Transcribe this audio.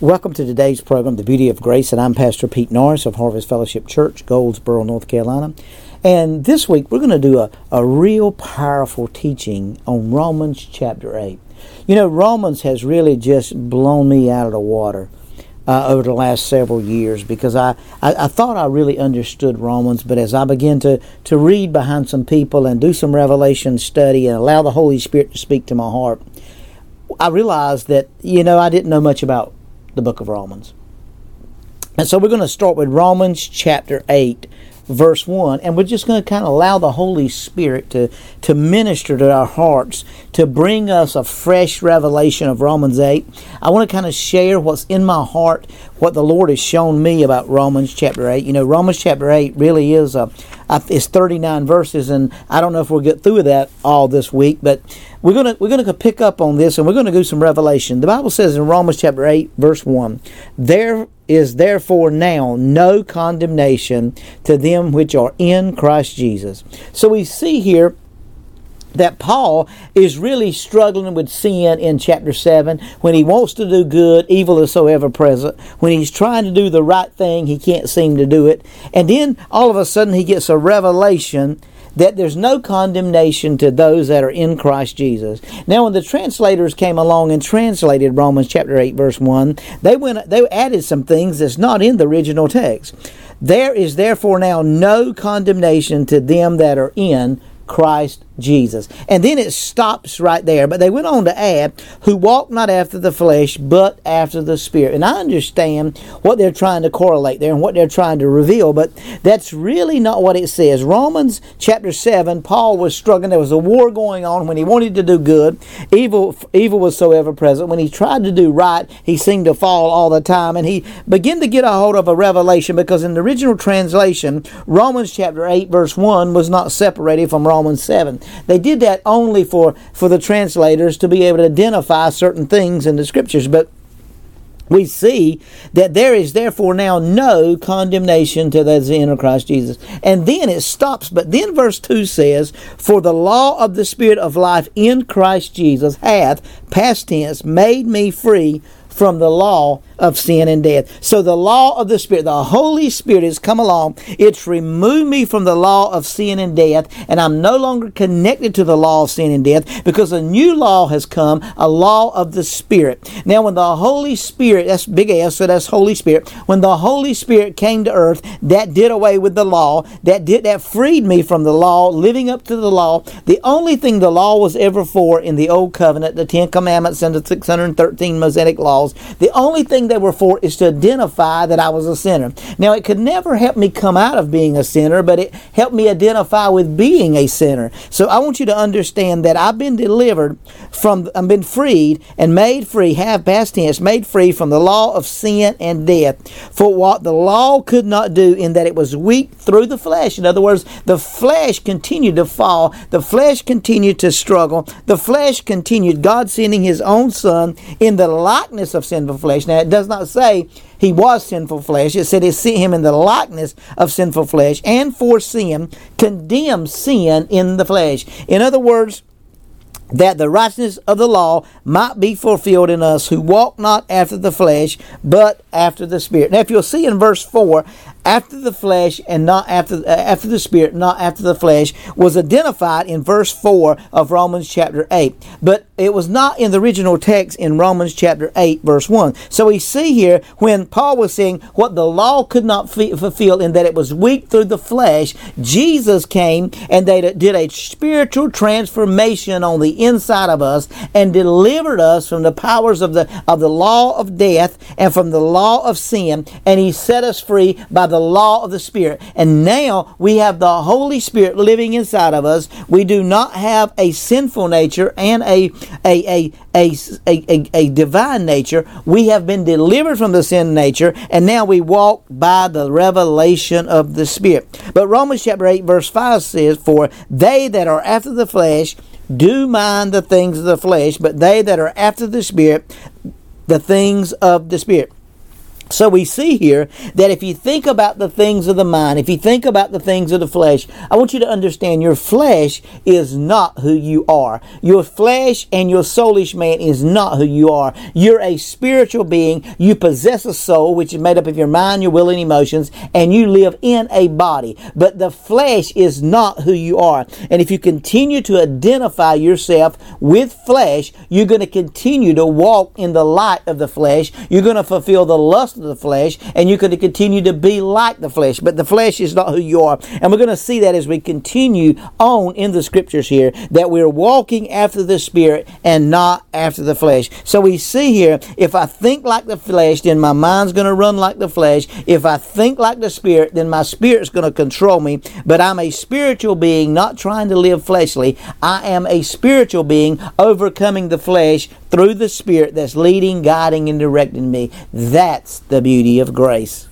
Welcome to today's program, The Beauty of Grace, and I'm Pastor Pete Norris of Harvest Fellowship Church, Goldsboro, North Carolina. And this week we're going to do a, a real powerful teaching on Romans chapter 8. You know, Romans has really just blown me out of the water. Uh, over the last several years because I, I, I, thought I really understood Romans, but as I began to, to read behind some people and do some revelation study and allow the Holy Spirit to speak to my heart, I realized that, you know, I didn't know much about the book of Romans. And so we're going to start with Romans chapter 8, verse 1, and we're just going to kind of allow the Holy Spirit to, to minister to our hearts, to bring us a fresh revelation of Romans 8. I want to kind of share what's in my heart, what the Lord has shown me about Romans chapter 8. You know, Romans chapter 8 really is a, it's 39 verses, and I don't know if we'll get through that all this week, but we're gonna we're gonna pick up on this, and we're gonna do some revelation. The Bible says in Romans chapter 8, verse 1, there is therefore now no condemnation to them which are in Christ Jesus. So we see here that Paul is really struggling with sin in chapter 7. When he wants to do good, evil is so ever present. When he's trying to do the right thing, he can't seem to do it. And then all of a sudden he gets a revelation that there's no condemnation to those that are in Christ Jesus. Now, when the translators came along and translated Romans chapter 8, verse 1, they went they added some things that's not in the original text. There is therefore now no condemnation to them that are in Christ Jesus. And then it stops right there. But they went on to add, who walk not after the flesh, but after the Spirit. And I understand what they're trying to correlate there and what they're trying to reveal, but that's really not what it says. Romans chapter 7, Paul was struggling. There was a war going on when he wanted to do good. Evil, evil was so ever present. When he tried to do right, he seemed to fall all the time. And he began to get a hold of a revelation because in the original translation, Romans chapter 8, verse 1 was not separated from Romans 7. They did that only for, for the translators to be able to identify certain things in the scriptures. But we see that there is therefore now no condemnation to those in Christ Jesus. And then it stops, but then verse 2 says, For the law of the Spirit of life in Christ Jesus hath, past tense, made me free from the law of sin and death. So the law of the Spirit, the Holy Spirit has come along. It's removed me from the law of sin and death, and I'm no longer connected to the law of sin and death because a new law has come, a law of the Spirit. Now, when the Holy Spirit, that's big S, so that's Holy Spirit, when the Holy Spirit came to earth, that did away with the law, that did that freed me from the law, living up to the law. The only thing the law was ever for in the old covenant, the Ten Commandments and the 613 Mosaic laws, the only thing they were for is to identify that I was a sinner. Now, it could never help me come out of being a sinner, but it helped me identify with being a sinner. So I want you to understand that I've been delivered from, I've been freed and made free, have past tense, made free from the law of sin and death for what the law could not do in that it was weak through the flesh. In other words, the flesh continued to fall, the flesh continued to struggle, the flesh continued, God sending His own Son in the likeness of sinful flesh. Now, it does not say he was sinful flesh. It said it sent him in the likeness of sinful flesh and for sin, condemned sin in the flesh. In other words, that the righteousness of the law might be fulfilled in us who walk not after the flesh, but after the Spirit. Now, if you'll see in verse 4, after the flesh and not after uh, after the spirit not after the flesh was identified in verse 4 of Romans chapter 8 but it was not in the original text in Romans chapter 8 verse 1 so we see here when Paul was saying what the law could not fulfill in that it was weak through the flesh Jesus came and they did a spiritual transformation on the inside of us and delivered us from the powers of the of the law of death and from the law of sin and he set us free by the law of the Spirit. And now we have the Holy Spirit living inside of us. We do not have a sinful nature and a, a, a, a, a, a, divine nature. We have been delivered from the sin nature, and now we walk by the revelation of the Spirit. But Romans chapter 8, verse 5 says, For they that are after the flesh do mind the things of the flesh, but they that are after the Spirit, the things of the Spirit. So we see here that if you think about the things of the mind, if you think about the things of the flesh, I want you to understand your flesh is not who you are. Your flesh and your soulish man is not who you are. You're a spiritual being. You possess a soul, which is made up of your mind, your will, and emotions, and you live in a body. But the flesh is not who you are. And if you continue to identify yourself with flesh, you're going to continue to walk in the light of the flesh. You're going to fulfill the lust the flesh, and you're going to continue to be like the flesh. But the flesh is not who you are. And we're going to see that as we continue on in the scriptures here, that we're walking after the Spirit and not after the flesh. So we see here, if I think like the flesh, then my mind's going to run like the flesh. If I think like the Spirit, then my spirit's going to control me. But I'm a spiritual being, not trying to live fleshly. I am a spiritual being overcoming the flesh through the Spirit that's leading, guiding, and directing me. That's the beauty of grace.